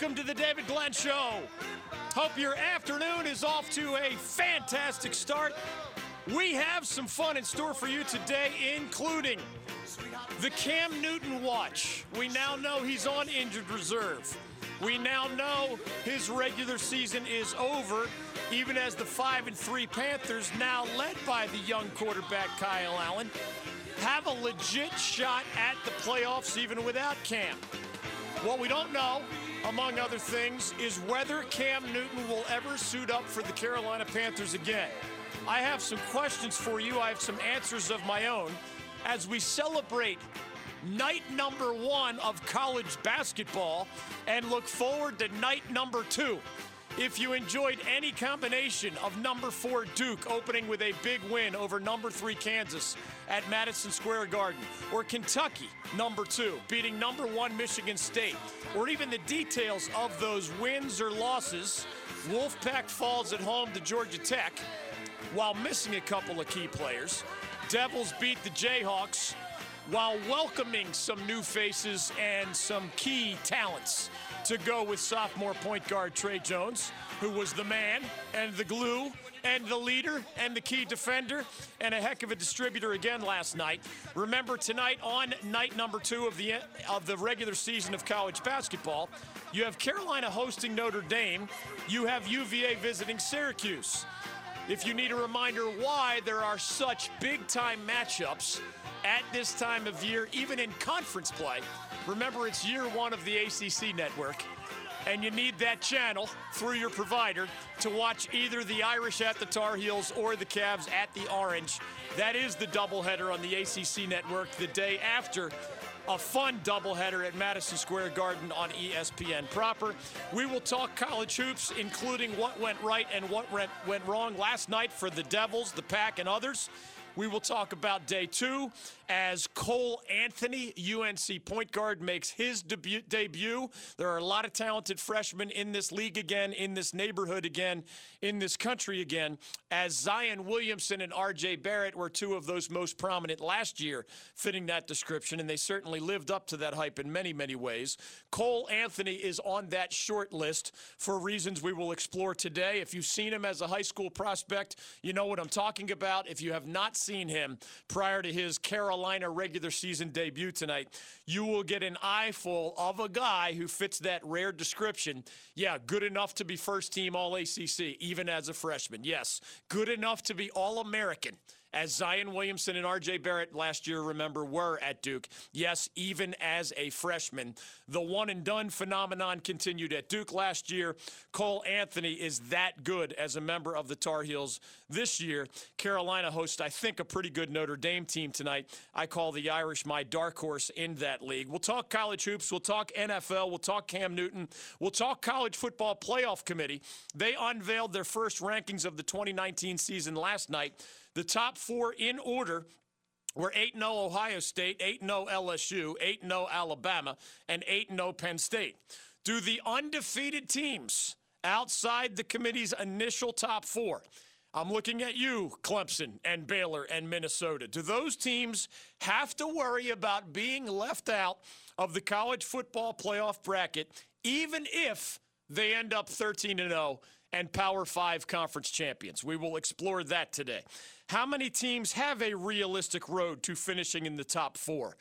welcome to the David Glenn Show. Hope your afternoon is off to a fantastic start. We have some fun in store for you today, including the Cam Newton watch. We now know he's on injured reserve. We now know his regular season is over, even as the 5 and 3 Panthers, now led by the young quarterback Kyle Allen, have a legit shot at the playoffs even without Cam. What we don't know, among other things, is whether Cam Newton will ever suit up for the Carolina Panthers again. I have some questions for you. I have some answers of my own as we celebrate night number one of college basketball and look forward to night number two. If you enjoyed any combination of number four Duke opening with a big win over number three Kansas at Madison Square Garden, or Kentucky number two beating number one Michigan State, or even the details of those wins or losses, Wolfpack falls at home to Georgia Tech while missing a couple of key players. Devils beat the Jayhawks while welcoming some new faces and some key talents to go with sophomore point guard Tre Jones, who was the man and the glue and the leader and the key defender and a heck of a distributor again last night. Remember tonight on night number 2 of the of the regular season of college basketball, you have Carolina hosting Notre Dame, you have UVA visiting Syracuse. If you need a reminder why there are such big time matchups at this time of year, even in conference play, remember it's year one of the ACC network, and you need that channel through your provider to watch either the Irish at the Tar Heels or the Cavs at the Orange. That is the doubleheader on the ACC network the day after a fun doubleheader at Madison Square Garden on ESPN proper. We will talk college hoops, including what went right and what went, went wrong last night for the Devils, the Pack, and others. We will talk about day two as Cole Anthony, UNC point guard, makes his debut, debut. There are a lot of talented freshmen in this league again, in this neighborhood again, in this country again, as Zion Williamson and RJ Barrett were two of those most prominent last year, fitting that description, and they certainly lived up to that hype in many, many ways. Cole Anthony is on that short list for reasons we will explore today. If you've seen him as a high school prospect, you know what I'm talking about. If you have not seen him prior to his Carolina regular season debut tonight, you will get an eyeful of a guy who fits that rare description. Yeah, good enough to be first team All ACC, even as a freshman. Yes, good enough to be All American as Zion Williamson and RJ Barrett last year, remember, were at Duke. Yes, even as a freshman. The one and done phenomenon continued at Duke last year. Cole Anthony is that good as a member of the Tar Heels this year. Carolina hosts, I think, a pretty good Notre Dame team tonight. I call the Irish my dark horse in that league. We'll talk college hoops. We'll talk NFL. We'll talk Cam Newton. We'll talk college football playoff committee. They unveiled their first rankings of the 2019 season last night. The top four in order were 8 0 Ohio State, 8 0 LSU, 8 0 Alabama, and 8 0 Penn State. Do the undefeated teams outside the committee's initial top four? I'm looking at you, Clemson and Baylor and Minnesota. Do those teams have to worry about being left out of the college football playoff bracket, even if they end up 13 0 and Power Five conference champions? We will explore that today. How many teams have a realistic road to finishing in the top four?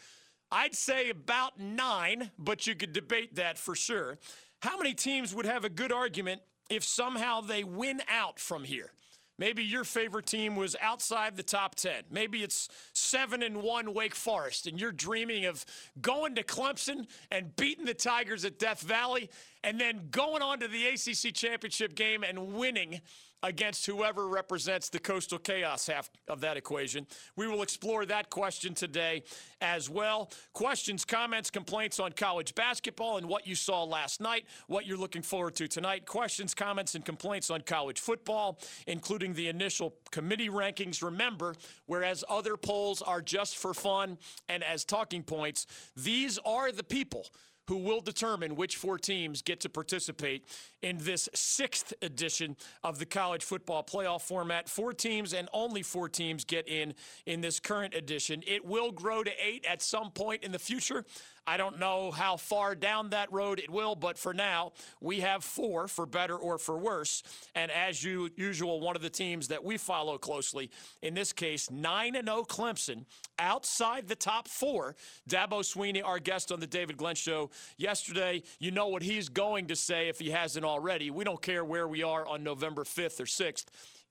I'd say about nine, but you could debate that for sure. How many teams would have a good argument if somehow they win out from here? Maybe your favorite team was outside the top 10. Maybe it's 7 and 1 Wake Forest and you're dreaming of going to Clemson and beating the Tigers at Death Valley and then going on to the ACC Championship game and winning against whoever represents the coastal chaos half of that equation. We will explore that question today as well. Questions, comments, complaints on college basketball and what you saw last night, what you're looking forward to tonight. Questions, comments, and complaints on college football, including the initial committee rankings. Remember, whereas other polls are just for fun and as talking points, these are the people who will determine which four teams get to participate in this sixth edition of the college football playoff format. Four teams and only four teams get in in this current edition. It will grow to eight at some point in the future. I don't know how far down that road it will, but for now, we have four for better or for worse. And as you, usual, one of the teams that we follow closely, in this case, 9 0 Clemson, outside the top four. Dabo Swinney, our guest on the David Glenn Show yesterday, you know what he's going to say if he hasn't already. We don't care where we are on November 5th or 6th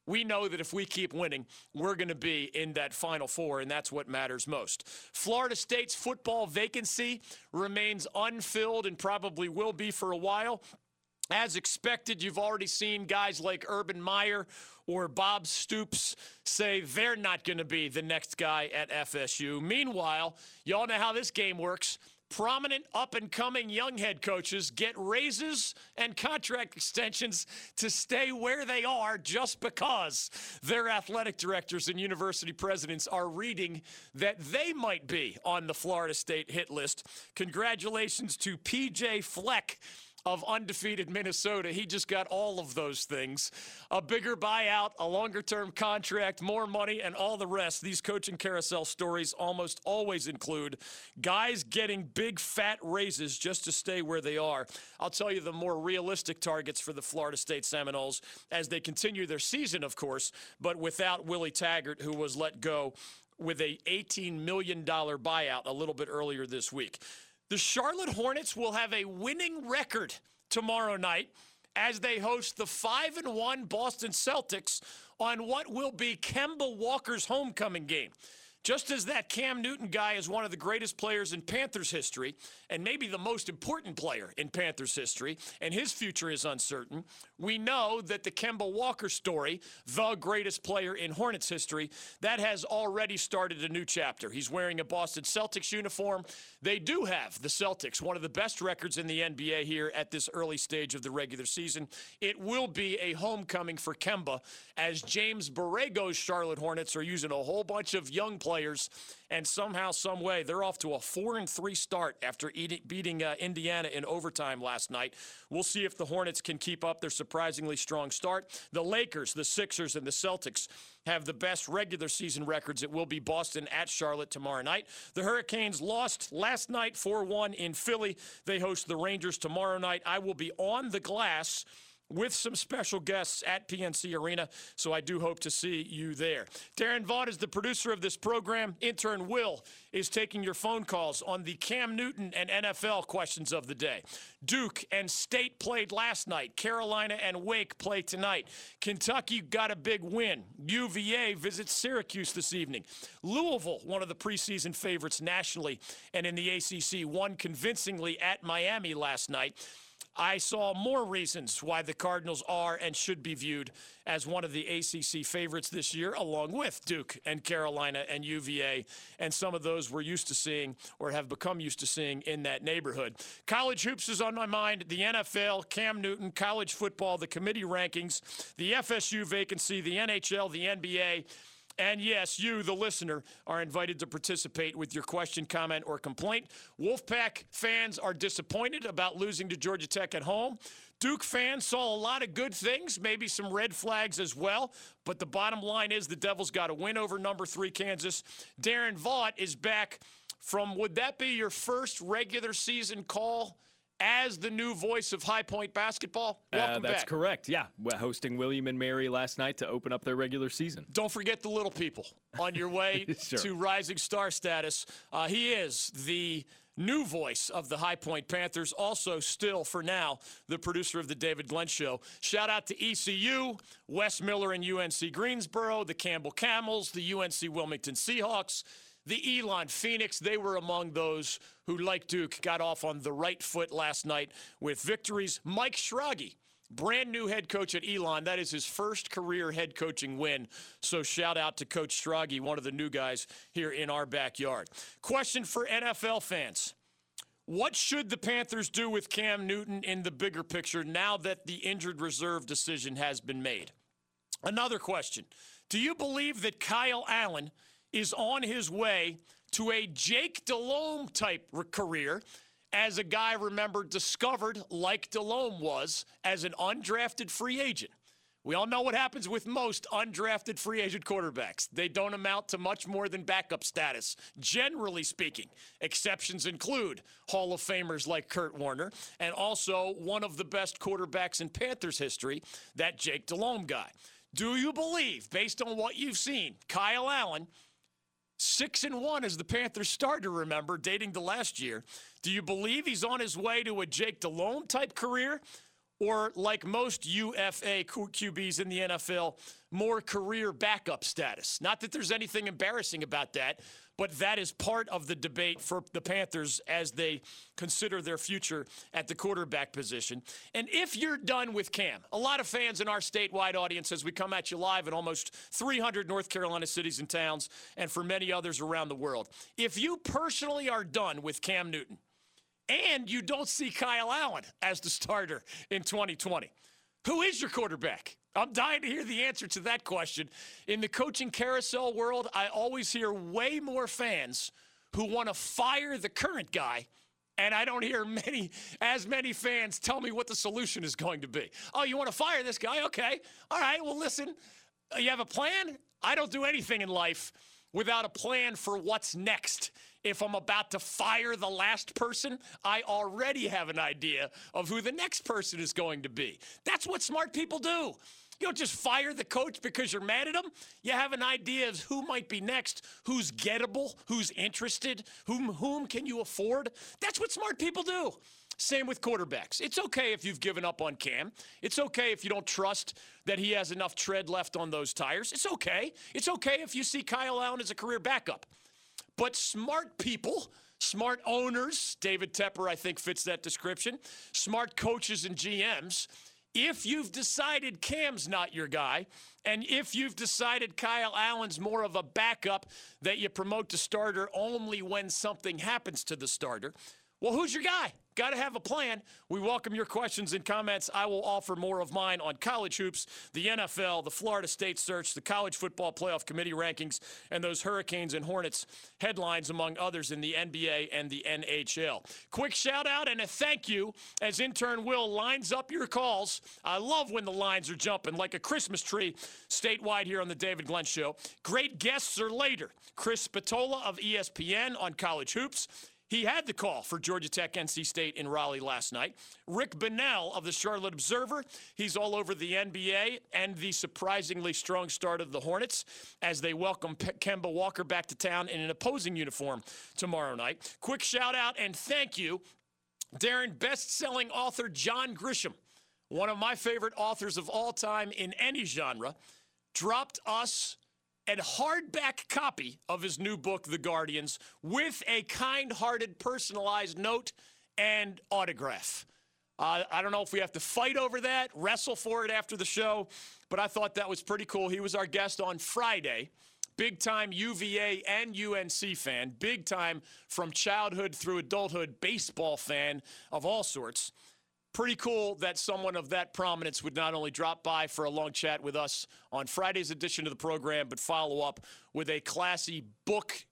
we know that if we keep winning, we're going to be in that Final Four, and that's what matters most. Florida State's football vacancy remains unfilled and probably will be for a while. As expected, you've already seen guys like Urban Meyer or Bob Stoops say they're not going to be the next guy at FSU. Meanwhile, y'all know how this game works prominent up and coming young head coaches get raises and contract extensions to stay where they are just because their athletic directors and university presidents are reading that they might be on the Florida State hit list. Congratulations to PJ Fleck of undefeated Minnesota. He just got all of those things a bigger buyout, a longer term contract, more money, and all the rest. These coaching carousel stories almost always include guys getting big fat raises just to stay where they are. I'll tell you the more realistic targets for the Florida State Seminoles as they continue their season, of course, but without Willie Taggart, who was let go with a $18 million buyout a little bit earlier this week. The Charlotte Hornets will have a winning record tomorrow night as they host the 5 and 1 Boston Celtics on what will be Kemba Walker's homecoming game. Just as that Cam Newton guy is one of the greatest players in Panthers history, and maybe the most important player in Panthers history, and his future is uncertain, we know that the Kemba Walker story, the greatest player in Hornets history, that has already started a new chapter. He's wearing a Boston Celtics uniform. They do have the Celtics, one of the best records in the NBA here at this early stage of the regular season. It will be a homecoming for Kemba as James Borrego's Charlotte Hornets are using a whole bunch of young players, and somehow, some way, they're off to a four and three start after beating uh, Indiana in overtime last night. We'll see if the Hornets can keep up their surprisingly strong start. The Lakers, the Sixers, and the Celtics have the best regular season records. It will be Boston at Charlotte tomorrow night. The Hurricanes lost last night 4 1 in Philly. They host the Rangers tomorrow night. I will be on the glass with some special guests at PNC Arena. So I do hope to see you there. Darren Vaughn is the producer of this program. Intern Will is taking your phone calls on the Cam Newton and NFL questions of the day. Duke and State played last night. Carolina and Wake play tonight. Kentucky got a big win. UVA visits Syracuse this evening. Louisville, one of the preseason favorites nationally and in the ACC, won convincingly at Miami last night. I saw more reasons why the Cardinals are and should be viewed as one of the ACC favorites this year, along with Duke and Carolina and UVA, and some of those we're used to seeing or have become used to seeing in that neighborhood. College hoops is on my mind. The NFL, Cam Newton, college football, the committee rankings, the FSU vacancy, the NHL, the NBA. And yes, you, the listener, are invited to participate with your question, comment, or complaint. Wolfpack fans are disappointed about losing to Georgia Tech at home. Duke fans saw a lot of good things, maybe some red flags as well. But the bottom line is the Devils got a win over number three Kansas. Darren Vaught is back from, would that be your first regular season call? As the new voice of High Point basketball. Uh, Welcome that's back. correct. Yeah, We're hosting William and Mary last night to open up their regular season. Don't forget the little people on your way sure. to rising star status. Uh, he is the new voice of the High Point Panthers, also still for now the producer of the David Glenn Show. Shout out to ECU, Wes Miller and UNC Greensboro, the Campbell Camels, the UNC Wilmington Seahawks the Elon Phoenix, they were among those who, like Duke, got off on the right foot last night with victories. Mike Schrage, brand new head coach at Elon. That is his first career head coaching win. So shout out to Coach Schrage, one of the new guys here in our backyard. Question for NFL fans. What should the Panthers do with Cam Newton in the bigger picture now that the injured reserve decision has been made? Another question. Do you believe that Kyle Allen – is on his way to a Jake Delhomme type career as a guy, remember, discovered like Delhomme was as an undrafted free agent. We all know what happens with most undrafted free agent quarterbacks. They don't amount to much more than backup status, generally speaking. Exceptions include Hall of Famers like Kurt Warner and also one of the best quarterbacks in Panthers history, that Jake Delhomme guy. Do you believe, based on what you've seen, Kyle Allen, six and one as the Panthers start to remember, dating to last year, do you believe he's on his way to a Jake Delhomme type career? or like most UFA QBs in the NFL, more career backup status. Not that there's anything embarrassing about that, but that is part of the debate for the Panthers as they consider their future at the quarterback position. And if you're done with Cam, a lot of fans in our statewide audience, as we come at you live in almost 300 North Carolina cities and towns, and for many others around the world, if you personally are done with Cam Newton, and you don't see Kyle Allen as the starter in 2020. Who is your quarterback? I'm dying to hear the answer to that question. In the coaching carousel world, I always hear way more fans who want to fire the current guy and I don't hear many as many fans tell me what the solution is going to be. Oh, you want to fire this guy? Okay. All right. Well, listen, uh, you have a plan? I don't do anything in life without a plan for what's next if I'm about to fire the last person, I already have an idea of who the next person is going to be. That's what smart people do. You don't just fire the coach because you're mad at him. You have an idea of who might be next, who's gettable, who's interested, whom whom can you afford. That's what smart people do. Same with quarterbacks. It's okay if you've given up on Cam. It's okay if you don't trust that he has enough tread left on those tires. It's okay. It's okay if you see Kyle Allen as a career backup. But smart people, smart owners, David Tepper, I think, fits that description, smart coaches and GMs, if you've decided Cam's not your guy, and if you've decided Kyle Allen's more of a backup that you promote to starter only when something happens to the starter, well, who's your guy? Got to have a plan. We welcome your questions and comments. I will offer more of mine on college hoops, the NFL, the Florida State search, the college football playoff committee rankings, and those Hurricanes and Hornets headlines, among others, in the NBA and the NHL. Quick shout out and a thank you as intern Will lines up your calls. I love when the lines are jumping like a Christmas tree statewide here on the David Glenn Show. Great guests are later. Chris Spatola of ESPN on college hoops. He had the call for Georgia Tech NC State in Raleigh last night. Rick Bonnell of the Charlotte Observer. He's all over the NBA and the surprisingly strong start of the Hornets as they welcome P- Kemba Walker back to town in an opposing uniform tomorrow night. Quick shout out and thank you, Darren, best selling author John Grisham, one of my favorite authors of all time in any genre, dropped us a hardback copy of his new book, The Guardians, with a kind hearted, personalized note and autograph. Uh, I don't know if we have to fight over that, wrestle for it after the show, but I thought that was pretty cool. He was our guest on Friday. Big time UVA and UNC fan, big time from childhood through adulthood baseball fan of all sorts pretty cool that someone of that prominence would not only drop by for a long chat with us on Friday's edition of the program, but follow up with a classy book.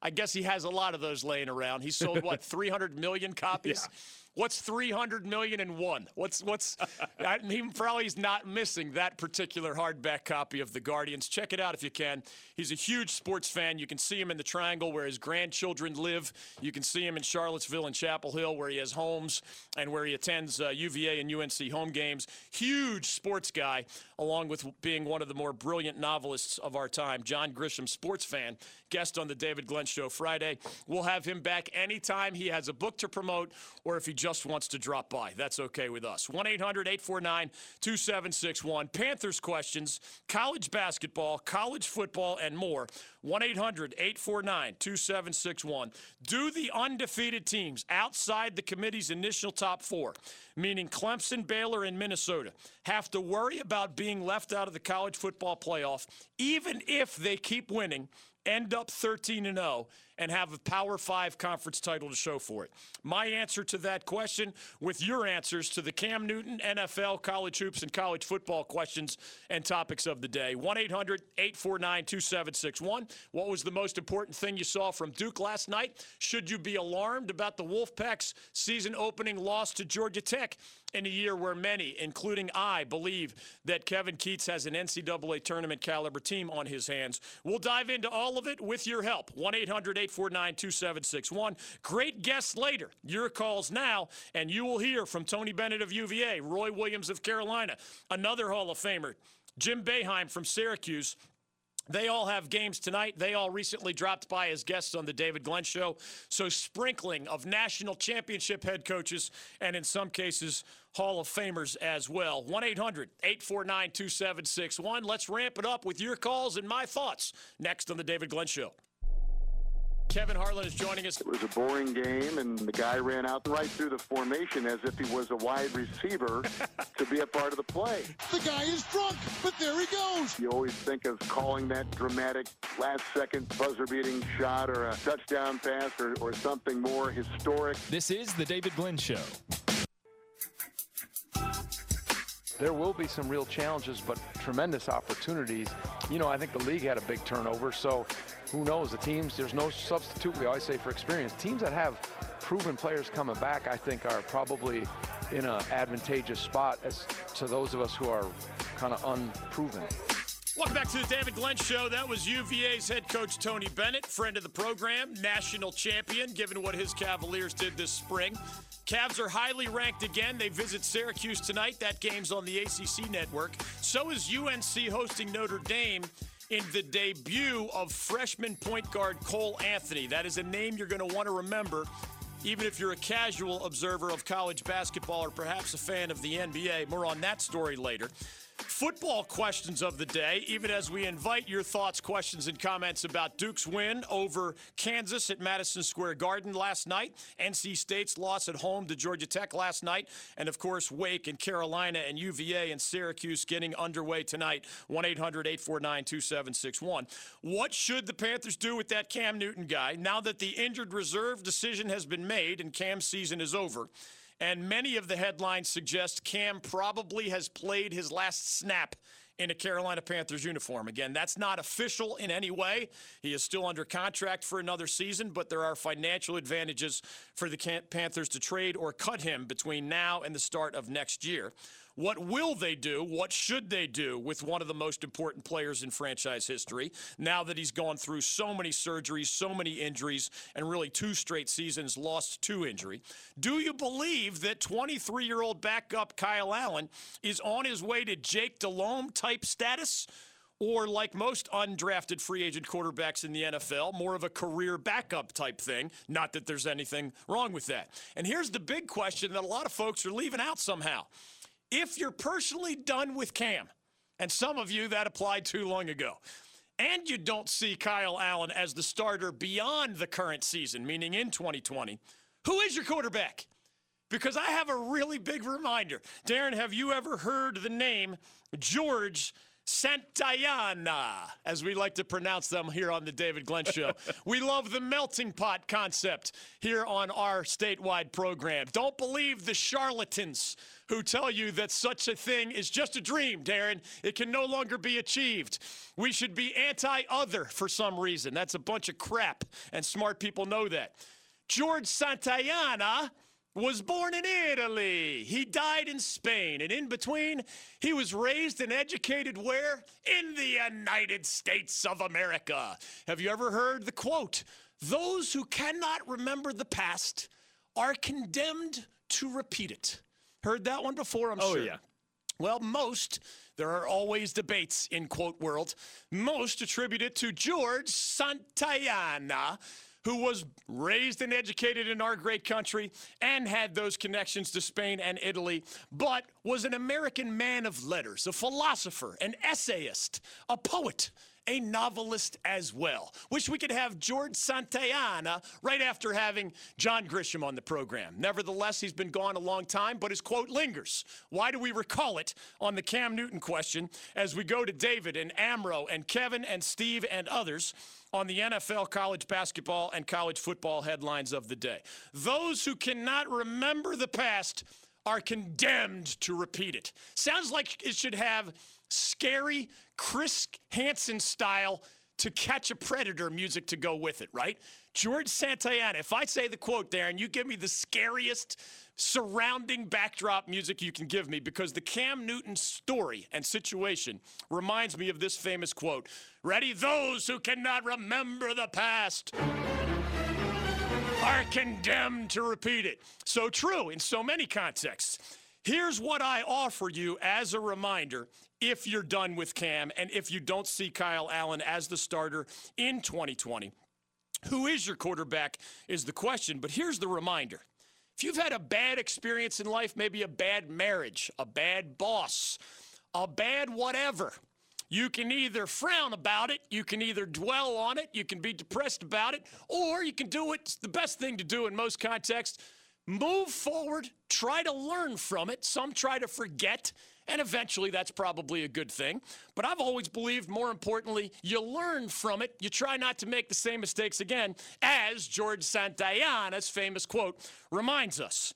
I guess he has a lot of those laying around. He sold what 300 million copies. Yeah. What's 300 million and one? What's what's? I, he probably is not missing that particular hardback copy of the Guardians. Check it out if you can. He's a huge sports fan. You can see him in the Triangle where his grandchildren live. You can see him in Charlottesville and Chapel Hill where he has homes and where he attends uh, UVA and UNC home games. Huge sports guy, along with being one of the more brilliant novelists of our time. John Grisham, sports fan, guest on the David Glenn Show Friday. We'll have him back anytime he has a book to promote or if he just wants to drop by. That's okay with us. 1 800 849 2761. Panthers questions, college basketball, college football, and more. 1 800 849 2761. Do the undefeated teams outside the committee's initial top four, meaning Clemson, Baylor, and Minnesota, have to worry about being left out of the college football playoff, even if they keep winning, end up 13 and 0, and have a Power Five conference title to show for it? My answer to that question, with your answers to the Cam Newton, NFL, college hoops, and college football questions and topics of the day. 1 800 849 2761. What was the most important thing you saw from Duke last night? Should you be alarmed about the Wolfpack's season opening loss to Georgia Tech? in a year where many, including I, believe that Kevin Keatts has an NCAA tournament caliber team on his hands. We'll dive into all of it with your help. 1 800 849 2761. Great guests later. Your calls now, and you will hear from Tony Bennett of UVA, Roy Williams of Carolina, another Hall of Famer, Jim Boeheim from Syracuse. They all have games tonight. They all recently dropped by as guests on the David Glenn Show. So, sprinkling of national championship head coaches and, in some cases, Hall of Famers as well. 1 800 849 2761. Let's ramp it up with your calls and my thoughts next on the David Glenn Show. Kevin Harlan is joining us. It was a boring game, and the guy ran out right through the formation as if he was a wide receiver to be a part of the play. The guy is drunk, but there he goes. You always think of calling that dramatic last second buzzer beating shot or a touchdown pass or, or something more historic. This is the David Glenn Show. There will be some real challenges, but tremendous opportunities. You know, I think the league had a big turnover, so who knows? The teams, there's no substitute, we always say, for experience. Teams that have proven players coming back, I think, are probably in an advantageous spot as to those of us who are kind of unproven. Welcome back to the David Glenn Show. That was UVA's head coach Tony Bennett, friend of the program, national champion, given what his Cavaliers did this spring. Cavs are highly ranked again. They visit Syracuse tonight. That game's on the ACC network. So is UNC hosting Notre Dame in the debut of freshman point guard Cole Anthony. That is a name you're going to want to remember, even if you're a casual observer of college basketball or perhaps a fan of the NBA. More on that story later football questions of the day, even as we invite your thoughts, questions, and comments about Duke's win over Kansas at Madison Square Garden last night, NC State's loss at home to Georgia Tech last night, and of course, Wake and Carolina and UVA and Syracuse getting underway tonight. 1 800 849 2761. What should the Panthers do with that Cam Newton guy now that the injured reserve decision has been made and Cam's season is over? And many of the headlines suggest Cam probably has played his last snap in a Carolina Panthers uniform. Again, that's not official in any way. He is still under contract for another season, but there are financial advantages for the Panthers to trade or cut him between now and the start of next year. What will they do? What should they do with one of the most important players in franchise history now that he's gone through so many surgeries, so many injuries, and really two straight seasons lost to injury? Do you believe that 23 year old backup Kyle Allen is on his way to Jake Delhomme type status? or like most undrafted free agent quarterbacks in the NFL, more of a career backup type thing. Not that there's anything wrong with that. And here's the big question that a lot of folks are leaving out somehow. If you're personally done with Cam, and some of you that applied too long ago, and you don't see Kyle Allen as the starter beyond the current season, meaning in 2020, who is your quarterback? Because I have a really big reminder. Darren, have you ever heard the name George Santayana, as we like to pronounce them here on the David Glenn Show. we love the melting pot concept here on our statewide program. Don't believe the charlatans who tell you that such a thing is just a dream, Darren. It can no longer be achieved. We should be anti other for some reason. That's a bunch of crap, and smart people know that. George Santayana was born in Italy. He died in Spain. And in between, he was raised and educated where? In the United States of America. Have you ever heard the quote? Those who cannot remember the past are condemned to repeat it. Heard that one before, I'm oh, sure. yeah. Well, most, there are always debates in quote world, most attribute it to George Santayana who was raised and educated in our great country and had those connections to Spain and Italy, but was an American man of letters, a philosopher, an essayist, a poet, a novelist as well. Wish we could have George Santayana right after having John Grisham on the program. Nevertheless, he's been gone a long time, but his quote lingers. Why do we recall it on the Cam Newton question as we go to David and Amro and Kevin and Steve and others? On the NFL, college basketball, and college football headlines of the day. Those who cannot remember the past are condemned to repeat it. Sounds like it should have scary Chris Hansen style to catch a predator music to go with it, right? George Santayana, if I say the quote there and you give me the scariest surrounding backdrop music you can give me because the Cam Newton story and situation reminds me of this famous quote Ready? Those who cannot remember the past are condemned to repeat it. So true in so many contexts. Here's what I offer you as a reminder if you're done with Cam and if you don't see Kyle Allen as the starter in 2020. Who is your quarterback is the question, but here's the reminder. If you've had a bad experience in life, maybe a bad marriage, a bad boss, a bad whatever, you can either frown about it, you can either dwell on it, you can be depressed about it, or you can do it. the best thing to do in most contexts. Move forward, try to learn from it. Some try to forget, and eventually that's probably a good thing. But I've always believed, more importantly, you learn from it. You try not to make the same mistakes again, as George Santayana's famous quote reminds us.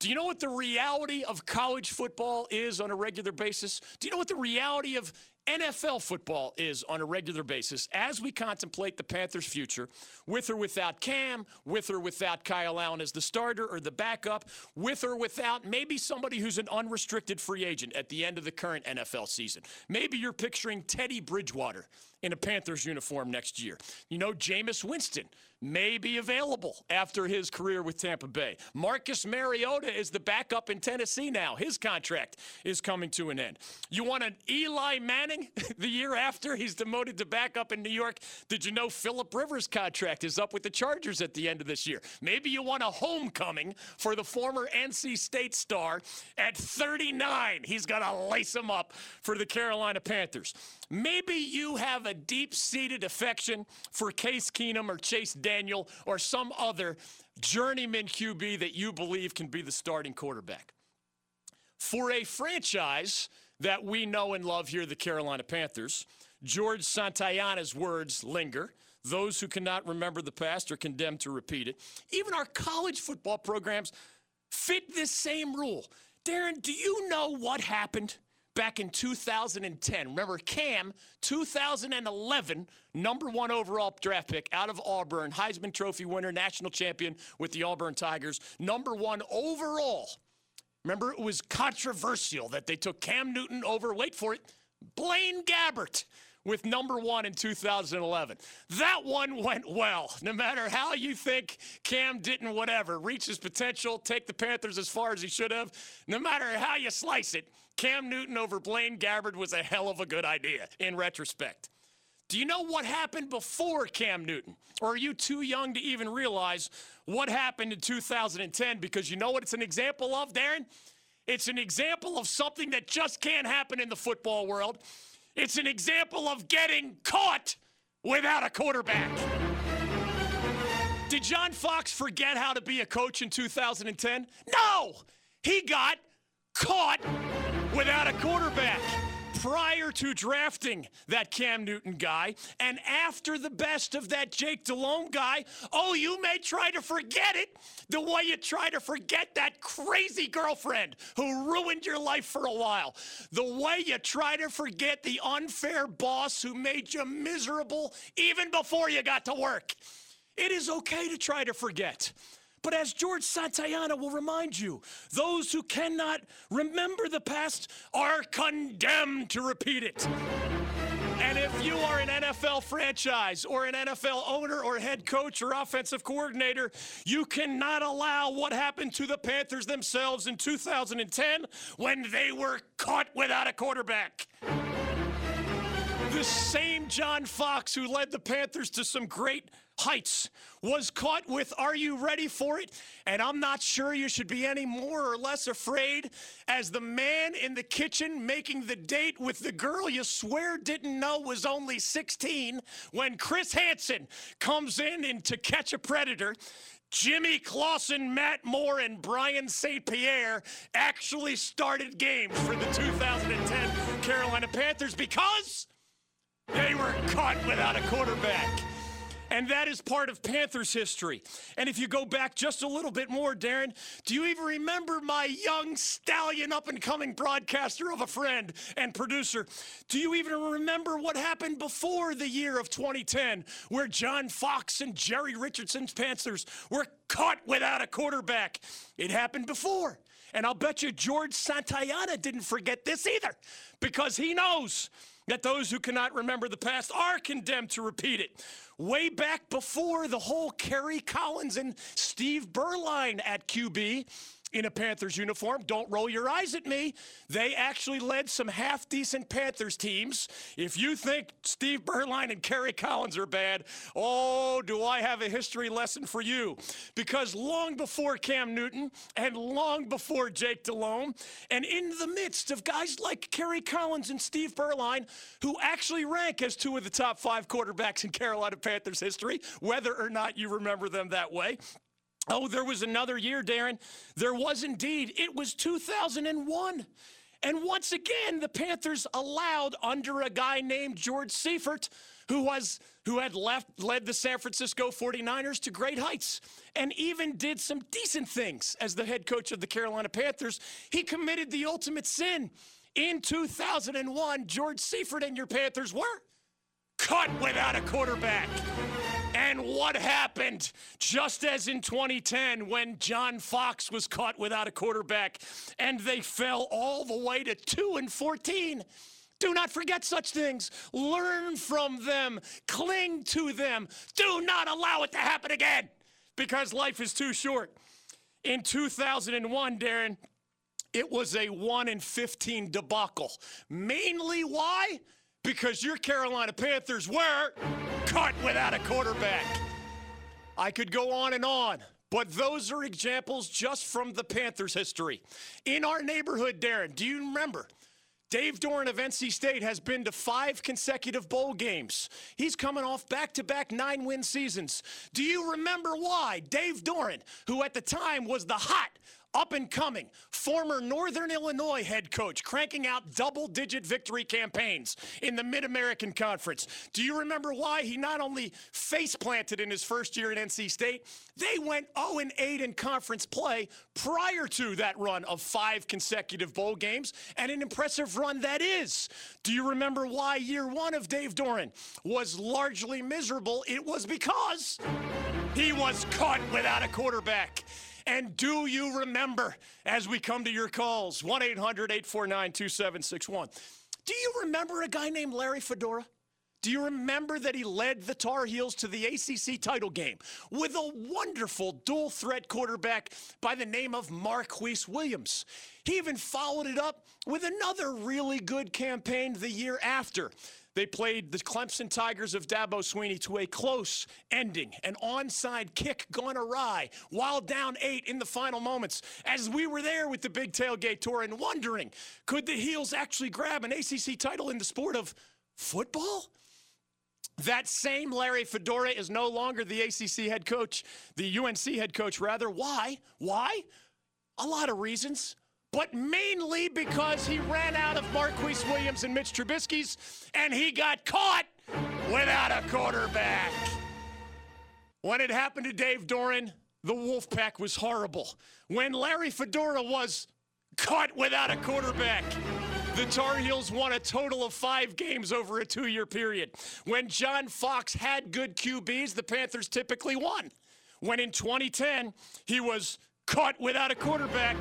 Do you know what the reality of college football is on a regular basis? Do you know what the reality of NFL football is on a regular basis as we contemplate the Panthers' future, with or without Cam, with or without Kyle Allen as the starter or the backup, with or without maybe somebody who's an unrestricted free agent at the end of the current NFL season. Maybe you're picturing Teddy Bridgewater in a Panthers uniform next year. You know, Jameis Winston may be available after his career with Tampa Bay. Marcus Mariota is the backup in Tennessee now. His contract is coming to an end. You want an Eli Manning the year after he's demoted to backup in New York? Did you know Philip Rivers' contract is up with the Chargers at the end of this year? Maybe you want a homecoming for the former NC State star at 39. He's going to lace him up for the Carolina Panthers. Maybe you have a deep seated affection for Case Keenum or Chase Daniel or some other journeyman QB that you believe can be the starting quarterback. For a franchise that we know and love here, the Carolina Panthers, George Santayana's words linger. Those who cannot remember the past are condemned to repeat it. Even our college football programs fit this same rule. Darren, do you know what happened back in 2010. Remember, Cam, 2011, number one overall draft pick out of Auburn, Heisman Trophy winner, national champion with the Auburn Tigers, number one overall. Remember, it was controversial that they took Cam Newton over, wait for it, Blaine Gabbert with number one in 2011. That one went well. No matter how you think Cam didn't, whatever, reach his potential, take the Panthers as far as he should have, no matter how you slice it, Cam Newton over Blaine Gabbert was a hell of a good idea in retrospect. Do you know what happened before Cam Newton? Or are you too young to even realize what happened in 2010? Because you know what it's an example of, Darren? It's an example of something that just can't happen in the football world. It's an example of getting caught without a quarterback. Did John Fox forget how to be a coach in 2010? No! He got caught without a quarterback prior to drafting that Cam Newton guy and after the best of that Jake Delhomme guy, oh, you may try to forget it the way you try to forget that crazy girlfriend who ruined your life for a while. The way you try to forget the unfair boss who made you miserable even before you got to work. It is okay to try to forget. But as George Santayana will remind you, those who cannot remember the past are condemned to repeat it. And if you are an NFL franchise or an NFL owner or head coach or offensive coordinator, you cannot allow what happened to the Panthers themselves in 2010 when they were caught without a quarterback. The same John Fox who led the Panthers to some great heights was caught with Are You Ready for It? And I'm not sure you should be any more or less afraid as the man in the kitchen making the date with the girl you swear didn't know was only 16 when Chris Hansen comes in and to catch a predator. Jimmy Clausen, Matt Moore, and Brian St. Pierre actually started games for the 2010 Carolina Panthers because they were caught without a quarterback. And that is part of Panthers history. And if you go back just a little bit more, Darren, do you even remember my young stallion up and coming broadcaster of a friend and producer? Do you even remember what happened before the year of 2010 where John Fox and Jerry Richardson's Panthers were caught without a quarterback? It happened before. And I'll bet you George Santayana didn't forget this either because he knows that those who cannot remember the past are condemned to repeat it. Way back before the whole Kerry Collins and Steve Beuerlein at QB, in a Panthers uniform. Don't roll your eyes at me. They actually led some half decent Panthers teams. If you think Steve Beuerlein and Kerry Collins are bad, oh, do I have a history lesson for you? Because long before Cam Newton and long before Jake Delhomme, and in the midst of guys like Kerry Collins and Steve Beuerlein, who actually rank as two of the top five quarterbacks in Carolina Panthers history, whether or not you remember them that way. Oh, there was another year, Darren. There was indeed. It was 2001. And once again, the Panthers allowed under a guy named George Seifert, who was who had left led the San Francisco 49ers to great heights and even did some decent things as the head coach of the Carolina Panthers. He committed the ultimate sin. In 2001, George Seifert and your Panthers were cut without a quarterback. And what happened? Just as in 2010, when John Fox was caught without a quarterback and they fell all the way to 2 and 14. Do not forget such things. Learn from them. Cling to them. Do not allow it to happen again because life is too short. In 2001, Darren, it was a 1 in 15 debacle. Mainly why? Because your Carolina Panthers were caught without a quarterback. I could go on and on, but those are examples just from the Panthers' history. In our neighborhood, Darren, do you remember? Dave Doeren of NC State has been to five consecutive bowl games. He's coming off back to back nine win seasons. Do you remember why Dave Doeren, who at the time was the hot up and coming, former Northern Illinois head coach, cranking out double digit victory campaigns in the Mid American Conference. Do you remember why he not only face planted in his first year at NC State, they went 0 8 in conference play prior to that run of five consecutive bowl games, and an impressive run that is. Do you remember why year one of Dave Doeren was largely miserable? It was because he was caught without a quarterback. And do you remember, as we come to your calls, 1 800 849 2761, do you remember a guy named Larry Fedora? Do you remember that he led the Tar Heels to the ACC title game with a wonderful dual threat quarterback by the name of Marquise Williams? He even followed it up with another really good campaign the year after. They played the Clemson Tigers of Dabo Swinney to a close ending, an onside kick gone awry while down eight in the final moments. As we were there with the Big Tailgate Tour and wondering, could the Heels actually grab an ACC title in the sport of football? That same Larry Fedora is no longer the ACC head coach, the UNC head coach, rather. Why? Why? A lot of reasons but mainly because he ran out of Marquise Williams and Mitch Trubisky's, and he got caught without a quarterback. When it happened to Dave Doeren, the Wolfpack was horrible. When Larry Fedora was caught without a quarterback, the Tar Heels won a total of five games over a two year period. When John Fox had good QBs, the Panthers typically won. When in 2010, he was caught without a quarterback.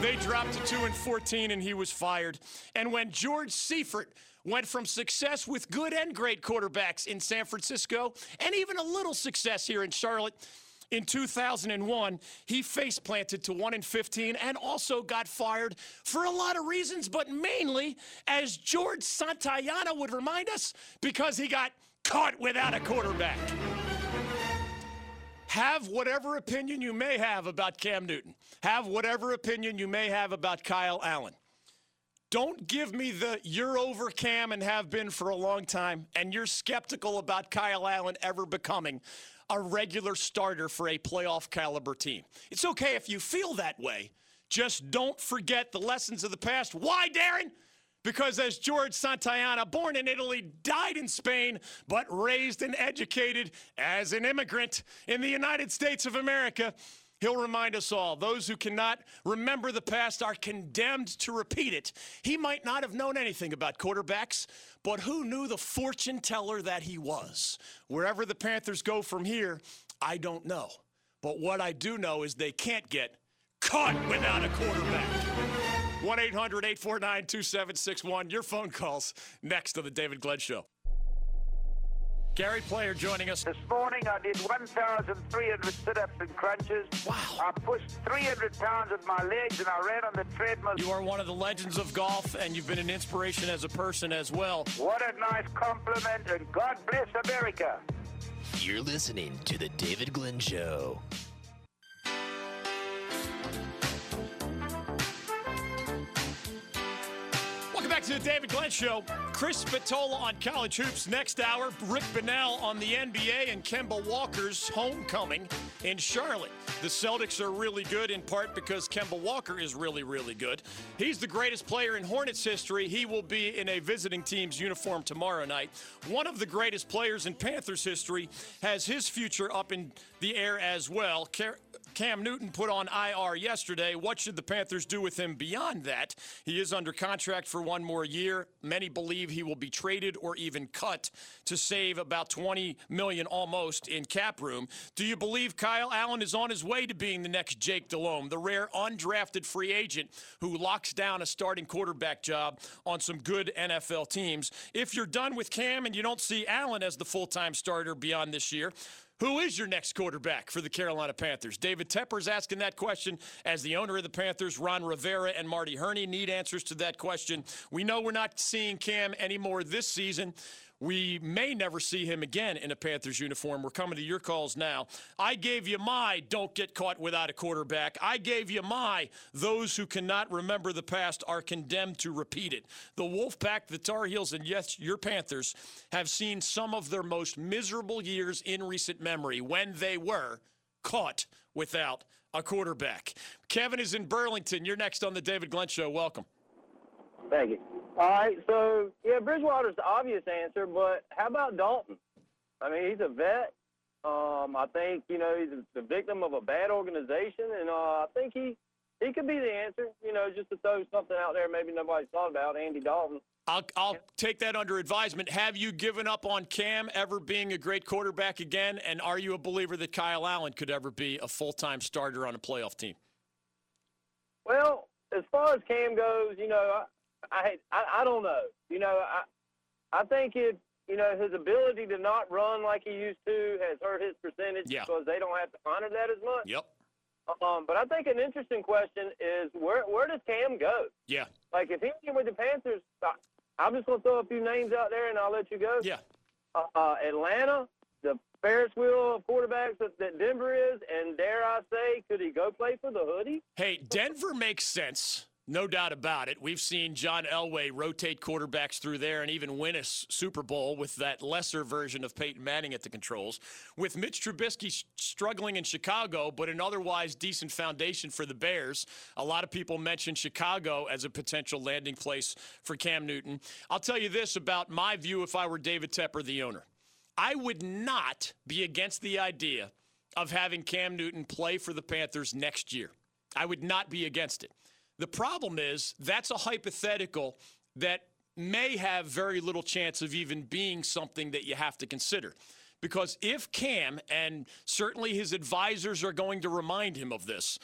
They dropped to 2 and 14 and he was fired. And when George Seifert went from success with good and great quarterbacks in San Francisco and even a little success here in Charlotte, in 2001, he face planted to 1 in 15 and also got fired for a lot of reasons, but mainly, as George Santayana would remind us, because he got caught without a quarterback. Have whatever opinion you may have about Cam Newton. Have whatever opinion you may have about Kyle Allen. Don't give me the you're over Cam and have been for a long time, and you're skeptical about Kyle Allen ever becoming a regular starter for a playoff caliber team. It's okay if you feel that way. Just don't forget the lessons of the past. Why, Darren? Because as George Santayana, born in Italy, died in Spain, but raised and educated as an immigrant in the United States of America, He'll remind us all those who cannot remember the past are condemned to repeat it. He might not have known anything about quarterbacks, but who knew the fortune teller that he was? Wherever the Panthers go from here, I don't know. But what I do know is they can't get caught without a quarterback. 1 800 849 2761. Your phone calls next on The David Glenn Show. Gary Player joining us. This morning I did 1,300 sit-ups and crunches. Wow. I pushed 300 pounds with my legs and I ran on the treadmill. You are one of the legends of golf, and you've been an inspiration as a person as well. What a nice compliment and God bless America. You're listening to The David Glenn Show. To the David Glenn Show. Chris Spatola on college hoops next hour. Rick Bonnell on the NBA and Kemba Walker's homecoming in Charlotte. The Celtics are really good in part because Kemba Walker is really, really good. He's the greatest player in Hornets history. He will be in a visiting team's uniform tomorrow night. One of the greatest players in Panthers history has his future up in the air as well. Cam Newton put on IR yesterday. What should the Panthers do with him beyond that? He is under contract for one more year. Many believe he will be traded or even cut to save about 20 million almost in cap room. Do you believe Kyle Allen is on his way to being the next Jake Delhomme, the rare undrafted free agent who locks down a starting quarterback job on some good NFL teams? If you're done with Cam and you don't see Allen as the full-time starter beyond this year, who is your next quarterback for the Carolina Panthers? David Tepper's asking that question as the owner of the Panthers. Ron Rivera and Marty Hurney need answers to that question. We know we're not seeing Cam anymore this season. We may never see him again in a Panthers uniform. We're coming to your calls now. I gave you my don't get caught without a quarterback. I gave you my those who cannot remember the past are condemned to repeat it. The Wolfpack, the Tar Heels, and yes, your Panthers have seen some of their most miserable years in recent memory when they were caught without a quarterback. Kevin is in Burlington. You're next on the David Glenn Show. Welcome. Thank you. All right, so yeah, Bridgewater's the obvious answer, but how about Dalton? I mean, he's a vet. Um, I think you know he's the victim of a bad organization, and uh, I think he he could be the answer. You know, just to throw something out there, maybe nobody's thought about Andy Dalton. I'll, I'll take that under advisement. Have you given up on Cam ever being a great quarterback again? And are you a believer that Kyle Allen could ever be a full time starter on a playoff team? Well, as far as Cam goes, you know, I I, I don't know. You know, I I think it. You know, his ability to not run like he used to has hurt his percentage Yeah. because they don't have to honor that as much. Yep. Um, but I think an interesting question is where where does Cam go? Yeah. Like if he's in with the Panthers, I, I'm just going to throw a few names out there and I'll let you go. Yeah. Uh, uh, Atlanta, the Ferris wheel of quarterbacks that, that Denver is, and dare I say, could he go play for the hoodie? Hey, Denver makes sense. No doubt about it. We've seen John Elway rotate quarterbacks through there and even win a Super Bowl with that lesser version of Peyton Manning at the controls. With Mitch Trubisky struggling in Chicago, but an otherwise decent foundation for the Bears, a lot of people mention Chicago as a potential landing place for Cam Newton. I'll tell you this about my view if I were David Tepper, the owner. I would not be against the idea of having Cam Newton play for the Panthers next year. I would not be against it. The problem is that's a hypothetical that may have very little chance of even being something that you have to consider. Because if Cam, and certainly his advisors are going to remind him of this,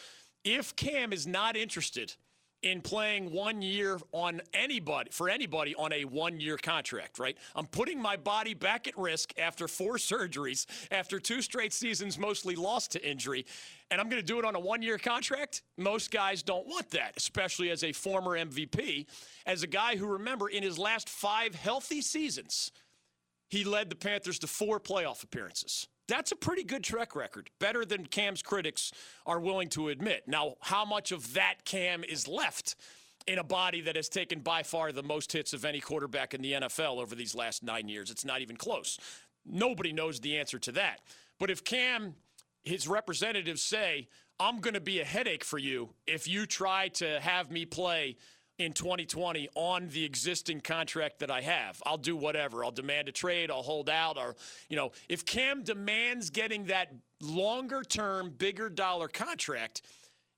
if Cam is not interested in playing one year on anybody for anybody on a one year contract, right? I'm putting my body back at risk after four surgeries, after two straight seasons mostly lost to injury, and I'm going to do it on a one year contract. Most guys don't want that, especially as a former MVP, as a guy who remember in his last 5 healthy seasons, he led the Panthers to four playoff appearances. That's a pretty good track record, better than Cam's critics are willing to admit. Now, how much of that Cam is left in a body that has taken by far the most hits of any quarterback in the NFL over these last nine years? It's not even close. Nobody knows the answer to that. But if Cam, his representatives say, I'm going to be a headache for you if you try to have me play in 2020 on the existing contract that I have. I'll do whatever. I'll demand a trade. I'll hold out. Or, you know, if Cam demands getting that longer term, bigger dollar contract,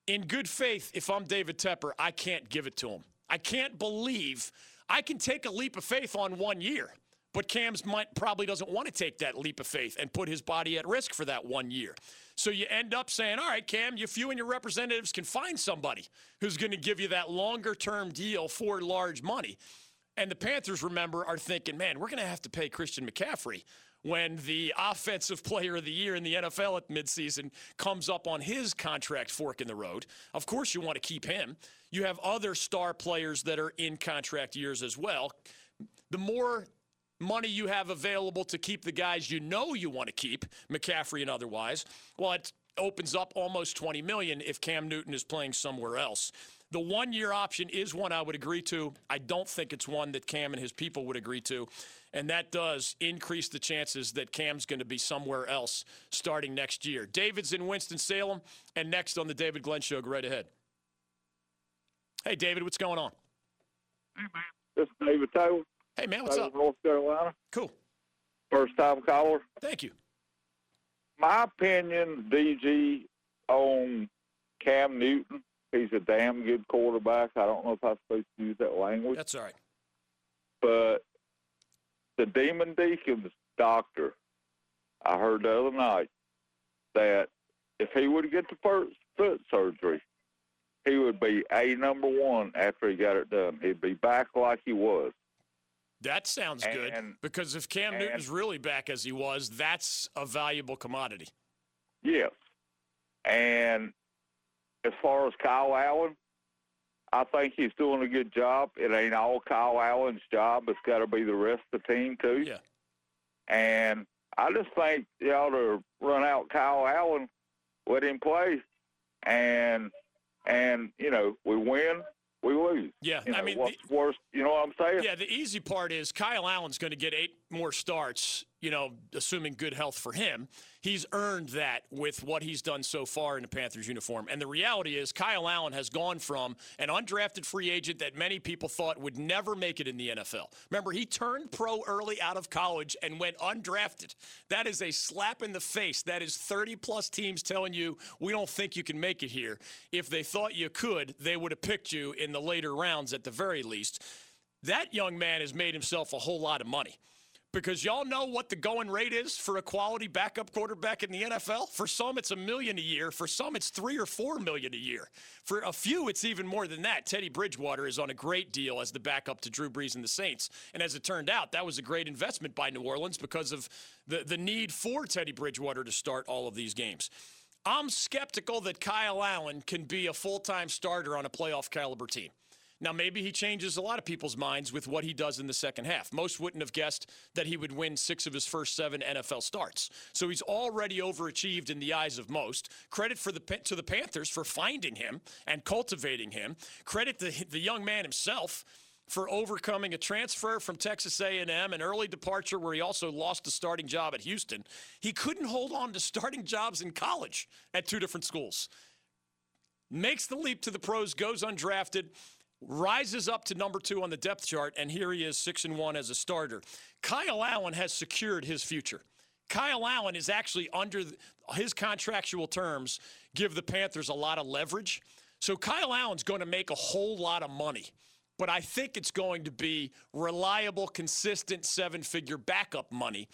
in good faith, if I'm David Tepper, I can't give it to him. I can't believe I can take a leap of faith on one year. But Cam's might, probably doesn't want to take that leap of faith and put his body at risk for that one year. So you end up saying, all right, Cam, if you and your representatives can find somebody who's going to give you that longer term deal for large money. And the Panthers, remember, are thinking, man, we're going to have to pay Christian McCaffrey when the offensive player of the year in the NFL at midseason comes up on his contract fork in the road. Of course, you want to keep him. You have other star players that are in contract years as well. The more money you have available to keep the guys you know you want to keep, McCaffrey and otherwise, well, it opens up almost 20 million if Cam Newton is playing somewhere else. The one year option is one I would agree to. I don't think it's one that Cam and his people would agree to. And that does increase the chances that Cam's going to be somewhere else starting next year. David's in Winston-Salem, and next on the David Glenn Show, go right ahead. Hey, David, what's going on? Hey, man. This is David Taylor. Hey, man, what's up? North Carolina. Cool. First time caller. Thank you. My opinion, DG, on Cam Newton, he's a damn good quarterback. I don't know if I'm supposed to use that language. That's all right. But the Demon Deacon's doctor, I heard the other night that if he would get the first foot surgery, he would be a number one after he got it done. He'd be back like he was. That sounds good because if Cam Newton's really back as he was, that's a valuable commodity. Yes. And as far as Kyle Allen, I think he's doing a good job. It ain't all Kyle Allen's job. It's got to be the rest of the team, too. Yeah. And I just think you ought to run out Kyle Allen, let him play, and and you know we win we lose. Yeah, you know, I mean, what's the, worse? You know what I'm saying? Yeah, the easy part is Kyle Allen's going to get eight more starts. You know, assuming good health for him, he's earned that with what he's done so far in the Panthers uniform. And the reality is, Kyle Allen has gone from an undrafted free agent that many people thought would never make it in the NFL. Remember, he turned pro early out of college and went undrafted. That is a slap in the face. That is 30 plus teams telling you we don't think you can make it here. If they thought you could, they would have picked you in the later rounds at the very least. That young man has made himself a whole lot of money because y'all know what the going rate is for a quality backup quarterback in the NFL. For some, it's a million a year. For some, it's three or four million a year. For a few, it's even more than that. Teddy Bridgewater is on a great deal as the backup to Drew Brees and the Saints. And as it turned out, that was a great investment by New Orleans because of the, the need for Teddy Bridgewater to start all of these games. I'm skeptical that Kyle Allen can be a full time starter on a playoff caliber team. Now, maybe he changes a lot of people's minds with what he does in the second half. Most wouldn't have guessed that he would win six of his first seven NFL starts. So he's already overachieved in the eyes of most. Credit for the to the Panthers for finding him and cultivating him. Credit to the young man himself for overcoming a transfer from Texas A&M, an early departure where he also lost a starting job at Houston. He couldn't hold on to starting jobs in college at two different schools. Makes the leap to the pros, goes undrafted rises up to number two on the depth chart, and here he is, six and one as a starter. Kyle Allen has secured his future. Kyle Allen is actually under his contractual terms, give the Panthers a lot of leverage. So Kyle Allen's going to make a whole lot of money. But I think it's going to be reliable, consistent seven figure backup money.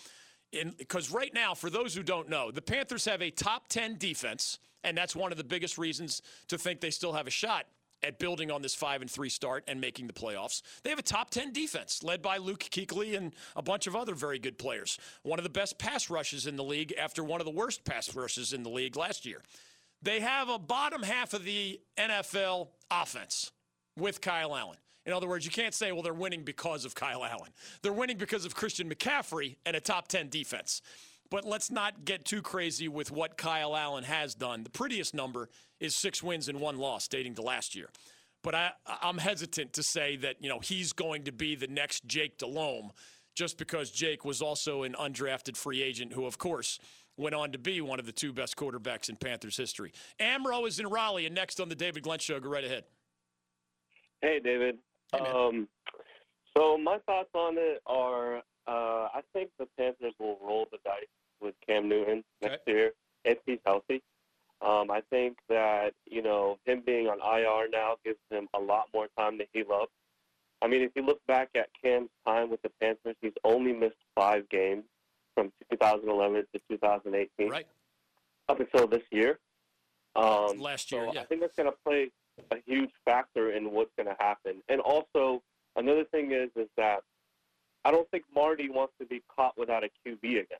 Because right now, for those who don't know, the Panthers have a top 10 defense, and that's one of the biggest reasons to think they still have a shot at building on this five and three start and making the playoffs. They have a top 10 defense led by Luke Kuechly and a bunch of other very good players. One of the best pass rushes in the league after one of the worst pass rushes in the league last year. They have a bottom half of the NFL offense with Kyle Allen. In other words, you can't say, well, they're winning because of Kyle Allen. They're winning because of Christian McCaffrey and a top 10 defense. But let's not get too crazy with what Kyle Allen has done. The prettiest number is six wins and one loss dating to last year. But I, I'm hesitant to say that, you know, he's going to be the next Jake Delhomme just because Jake was also an undrafted free agent who, of course, went on to be one of the two best quarterbacks in Panthers history. Amro is in Raleigh, and next on the David Glenn Show, go right ahead. Hey, David. Hey, um, so my thoughts on it are, uh, I think the Panthers will roll the dice with Cam Newton next year if he's healthy. Um, I think that you know him being on IR now gives him a lot more time to heal up. I mean, if you look back at Cam's time with the Panthers, he's only missed five games from 2011 to 2018, Right. up until this year. Um, Last year, so yeah. I think that's going to play a huge factor in what's going to happen. And also, another thing is is that I don't think Marty wants to be caught without a QB again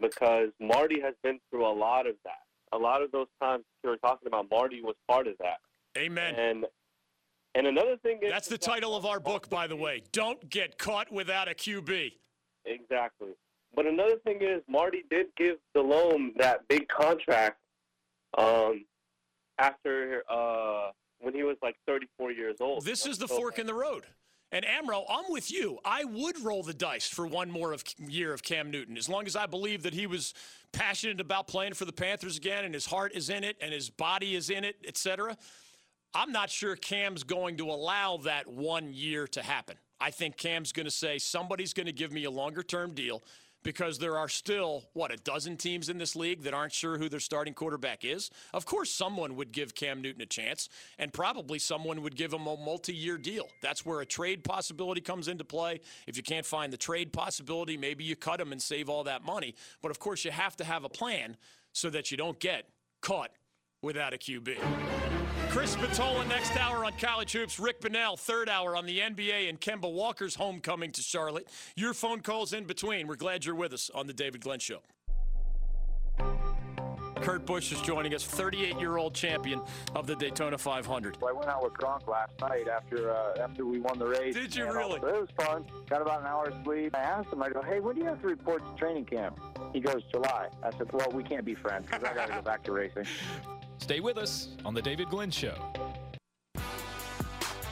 because Marty has been through a lot of that. A lot of those times you were talking about, Marty was part of that. Amen. And and another thing is That's the title of our book, by the way. Don't get caught without a QB. Exactly. But another thing is, Marty did give Delhomme that big contract um, after uh, when he was like 34 years old. This is the So- fork in the road. And Amro, I'm with you. I would roll the dice for one more of year of Cam Newton, as long as I believe that he was passionate about playing for the Panthers again, and his heart is in it, and his body is in it, etc. I'm not sure Cam's going to allow that one year to happen. I think Cam's going to say somebody's going to give me a longer term deal because there are still, what, a dozen teams in this league that aren't sure who their starting quarterback is. Of course, someone would give Cam Newton a chance, and probably someone would give him a multi year deal. That's where a trade possibility comes into play. If you can't find the trade possibility, maybe you cut him and save all that money. But of course, you have to have a plan so that you don't get caught without a QB. Chris Spatola next hour on College Hoops. Rick Bonnell, third hour on the NBA, and Kemba Walker's homecoming to Charlotte. Your phone calls in between. We're glad you're with us on the David Glenn Show. Kurt Busch is joining us, 38 year old champion of the Daytona 500. I went out with Gronk last night after uh, after we won the race. Did you really? also- It was fun. Got about an hour's sleep. I asked him, I go, hey, when do you have to report to training camp? He goes, July. I said, well, we can't be friends because I got to go back to racing. Stay with us on The David Glenn Show.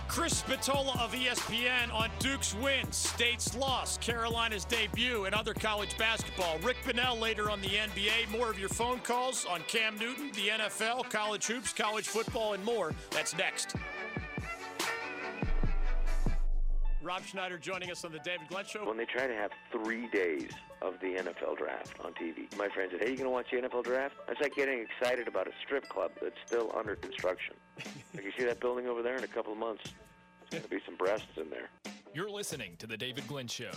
Chris Spatola of ESPN on Duke's win, State's loss, Carolina's debut, and other college basketball. Rick Bonnell later on the NBA. More of your phone calls on Cam Newton, the NFL, college hoops, college football, and more. That's next. Rob Schneider joining us on the David Glenn Show. When they try to have three days of the NFL draft on TV, my friend said, "Hey, you gonna watch the NFL draft?" That's like getting excited about a strip club that's still under construction. like you see that building over there in a couple of months, there's gonna be some breasts in there. You're listening to The David Glenn Show.